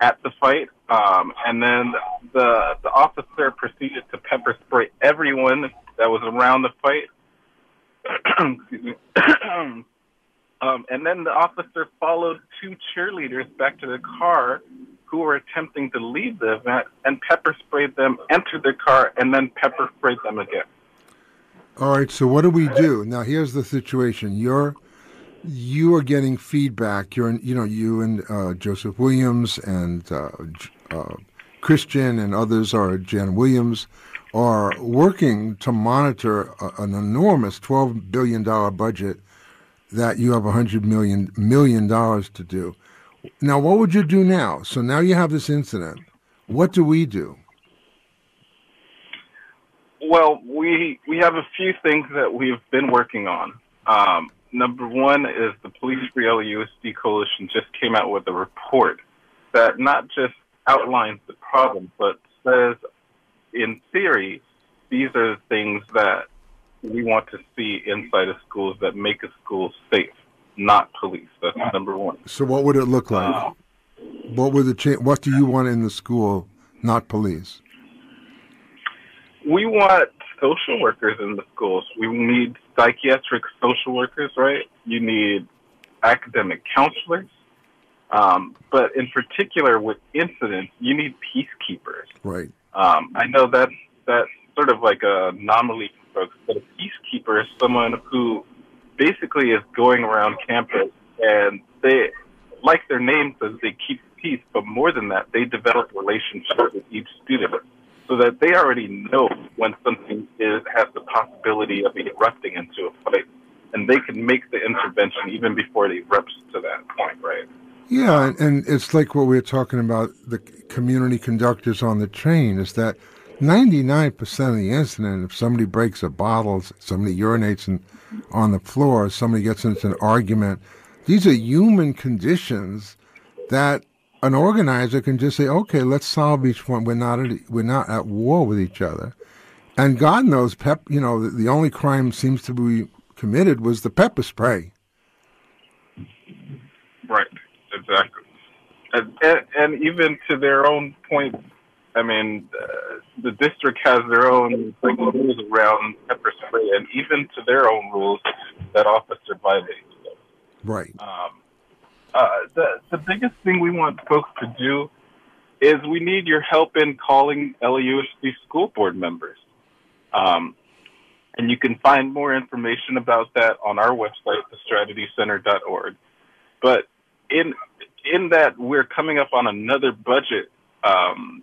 at the fight. Um, and then the, the officer proceeded to pepper spray everyone that was around the fight um, and then the officer followed two cheerleaders back to the car who were attempting to leave the event and pepper sprayed them, entered their car, and then pepper sprayed them again. All right, so what do we do? Now here's the situation. You're you are getting feedback. You're you know you and uh, Joseph Williams and uh, uh, Christian and others are Jan Williams are working to monitor a, an enormous $12 billion budget that you have $100 million, million dollars to do. Now, what would you do now? So now you have this incident. What do we do? Well, we we have a few things that we've been working on. Um, number one is the Police Free LAUSD Coalition just came out with a report that not just outlines the problem, but says, in theory, these are the things that we want to see inside of schools that make a school safe, not police. That's number one. So, what would it look like? Uh, what would the cha- What do you want in the school, not police? We want social workers in the schools. We need psychiatric social workers, right? You need academic counselors. Um, but in particular, with incidents, you need peacekeepers. Right. Um, I know that's that's sort of like a anomaly for folks, but a peacekeeper is someone who basically is going around campus and they, like their name says, they keep peace. But more than that, they develop relationships with each student so that they already know when something is has the possibility of erupting into a fight, and they can make the intervention even before it erupts to that point, right? Yeah, and, and it's like what we were talking about the community conductors on the train is that 99% of the incident, if somebody breaks a bottle, somebody urinates in, on the floor, somebody gets into an argument, these are human conditions that an organizer can just say, okay, let's solve each one. We're not at, we're not at war with each other. And God knows, pep. You know, the, the only crime seems to be committed was the pepper spray. Right. Exactly. And, and, and even to their own point, I mean, uh, the district has their own like, rules around pepper spray, and even to their own rules, that officer violates. Right. Um, uh, the the biggest thing we want folks to do is we need your help in calling LAUSD school board members. Um, and you can find more information about that on our website, thestrategycenter.org. But in in that we're coming up on another budget um,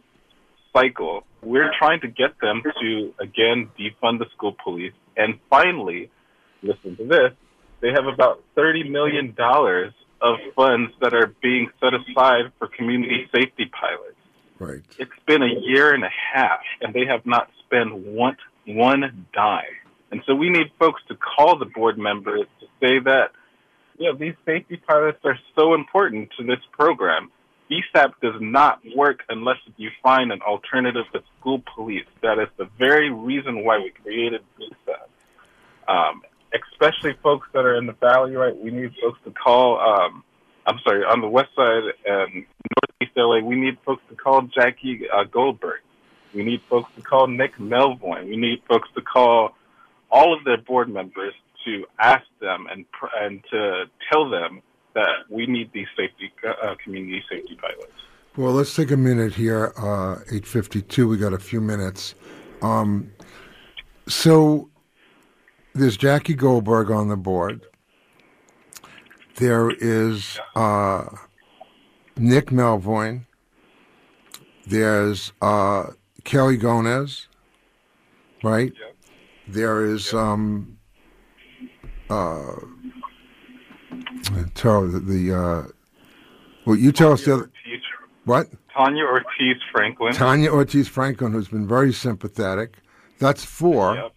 cycle, we're trying to get them to again defund the school police, and finally, listen to this: they have about thirty million dollars of funds that are being set aside for community safety pilots. Right. It's been a year and a half, and they have not spent one one dime. And so we need folks to call the board members to say that, you know, these safety pilots are so important to this program. BSAP does not work unless you find an alternative to school police. That is the very reason why we created BSAP. Um, especially folks that are in the valley, right? We need folks to call. Um, I'm sorry, on the west side and northeast LA, we need folks to call Jackie uh, Goldberg. We need folks to call Nick Melvoin. We need folks to call all of their board members to ask them and and to tell them that we need these safety uh, community safety pilots. Well, let's take a minute here. Uh, Eight fifty-two. We got a few minutes. Um, so there's Jackie Goldberg on the board. There is uh, Nick Melvoin. There's uh, Kelly Gomez, right? Yep. There is um, uh, tell the, the uh, well, you tell us the other. What? Tanya Ortiz Franklin. Tanya Ortiz Franklin, who's been very sympathetic. That's four. Yep.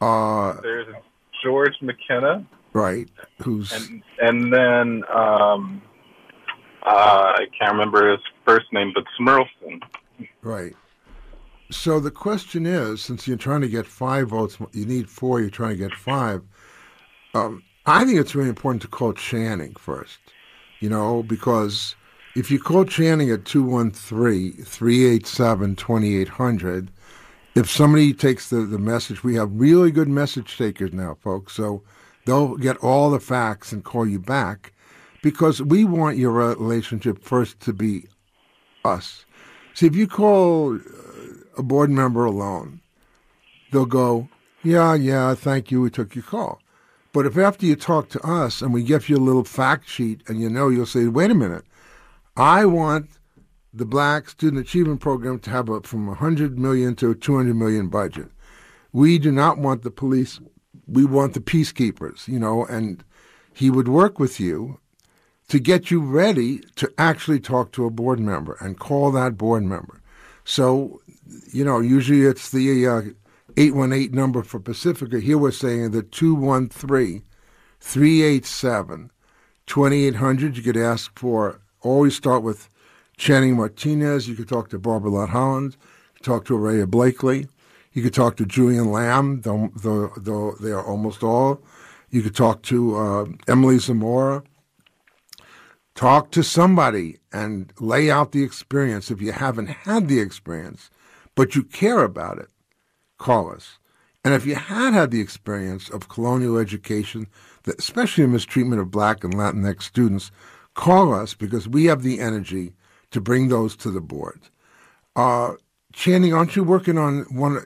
Uh, There's George McKenna. Right. Who's and, and then um, uh, I can't remember his first name, but Schmerelson. Right. So the question is, since you're trying to get five votes, you need four. You're trying to get five. Um, I think it's really important to call Channing first. You know, because if you call Channing at 213 387 2800, if somebody takes the, the message, we have really good message takers now, folks. So they'll get all the facts and call you back because we want your relationship first to be us. See, if you call uh, a board member alone, they'll go, Yeah, yeah, thank you, we took your call. But if after you talk to us and we give you a little fact sheet and you know, you'll say, Wait a minute, I want the Black Student Achievement Program to have a, from 100 million to a 200 million budget. We do not want the police. We want the peacekeepers, you know, and he would work with you to get you ready to actually talk to a board member and call that board member. So, you know, usually it's the uh, 818 number for Pacifica. Here we're saying the 213 387 2800. You could ask for, always start with Channing Martinez. You could talk to Barbara Lott Holland. Talk to Araya Blakely. You could talk to Julian Lamb, though, though, though they are almost all. You could talk to uh, Emily Zamora. Talk to somebody and lay out the experience. If you haven't had the experience, but you care about it, call us. And if you had had the experience of colonial education, especially the mistreatment of black and Latinx students, call us because we have the energy to bring those to the board. Uh, Channing, aren't you working on one?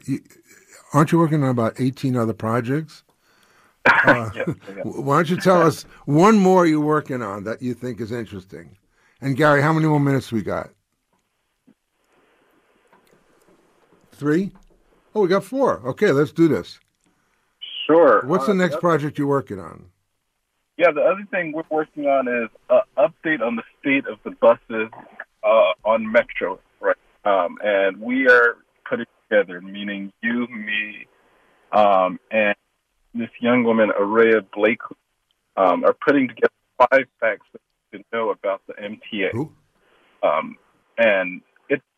Aren't you working on about eighteen other projects? Uh, yeah, yeah. Why don't you tell us one more you're working on that you think is interesting? And Gary, how many more minutes we got? Three? Oh, we got four. Okay, let's do this. Sure. What's uh, the next project you're working on? Yeah, the other thing we're working on is an update on the state of the buses uh, on Metro, right? Um, and we are putting together, meaning you, me, um, and this young woman, Araya Blake, um, are putting together five facts that you know about the MTA. Um, and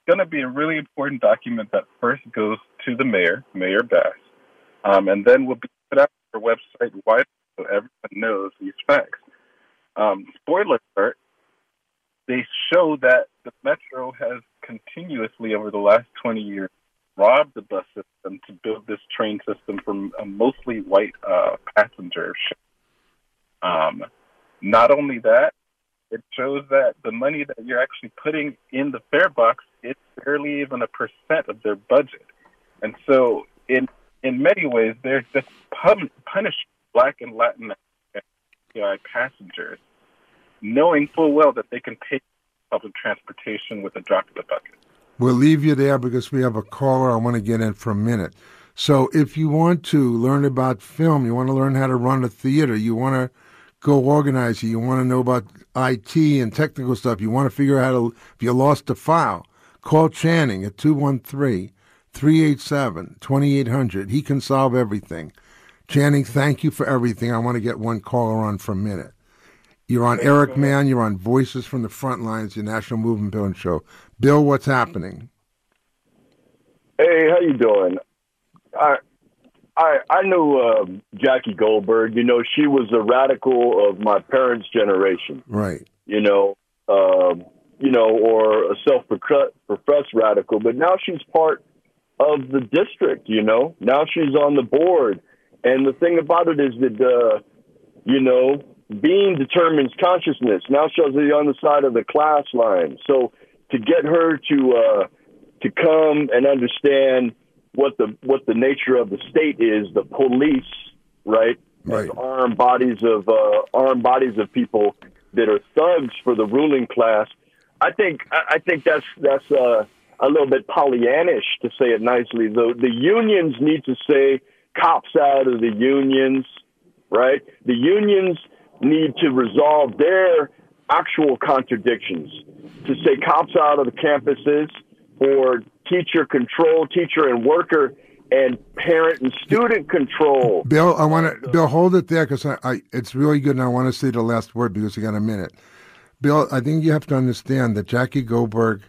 going to be a really important document that first goes to the mayor, Mayor Bass, um, and then will be put out on our website wide so everyone knows these facts. Um, spoiler alert, they show that the metro has continuously over the last 20 years robbed the bus system to build this train system from a mostly white uh, passenger ship. Um, not only that, it shows that the money that you're actually putting in the fare box is barely even a percent of their budget. And so, in in many ways, they're just pun- punishing Black and Latin passengers, knowing full well that they can pay public transportation with a drop of the bucket. We'll leave you there because we have a caller I want to get in for a minute. So if you want to learn about film, you want to learn how to run a theater, you want to go organize you want to know about IT and technical stuff, you want to figure out how to, if you lost a file, call Channing at 213 387 2800. He can solve everything. Channing, thank you for everything. I want to get one caller on for a minute. You're on Eric Mann. You're on Voices from the Front Lines, your National Movement Building Show. Bill, what's happening? Hey, how you doing? I I I knew uh, Jackie Goldberg. You know, she was a radical of my parents' generation. Right. You know, uh, you know, or a self-professed radical. But now she's part of the district. You know, now she's on the board. And the thing about it is that, uh, you know, being determines consciousness. Now she's on the side of the class line. So to get her to uh, to come and understand what the what the nature of the state is, the police, right? Right. Armed bodies of uh, armed bodies of people that are thugs for the ruling class. I think I think that's that's uh, a little bit Pollyannish to say it nicely. The the unions need to say cops out of the unions, right? The unions need to resolve their actual contradictions to say cops out of the campuses for teacher control, teacher and worker, and parent and student control. Bill, I want to Bill hold it there because I, I, it's really good, and I want to say the last word because we got a minute. Bill, I think you have to understand that Jackie Goldberg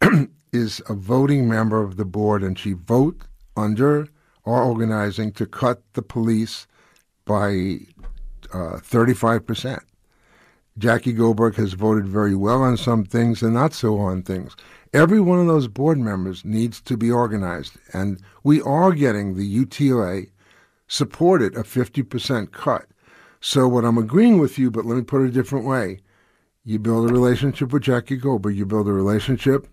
is a voting member of the board, and she vote under our organizing to cut the police by uh, 35%. Jackie Goldberg has voted very well on some things and not so on things. Every one of those board members needs to be organized, and we are getting the UTLA supported a 50% cut. So, what I'm agreeing with you, but let me put it a different way. You build a relationship with Jackie Goldberg, you build a relationship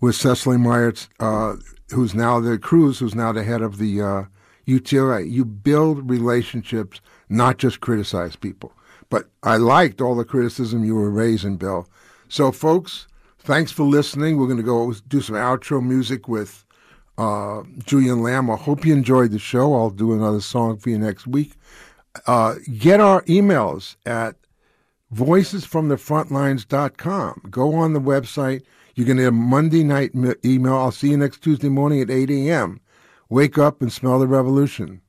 with Cecily Myers, uh, who's now the Cruz, who's now the head of the uh, UTLA. You build relationships, not just criticize people. But I liked all the criticism you were raising, Bill. So, folks, thanks for listening. We're going to go do some outro music with uh, Julian Lamb. I hope you enjoyed the show. I'll do another song for you next week. Uh, get our emails at voicesfromthefrontlines.com. Go on the website. You're going to get a Monday night email. I'll see you next Tuesday morning at 8 a.m. Wake up and smell the revolution.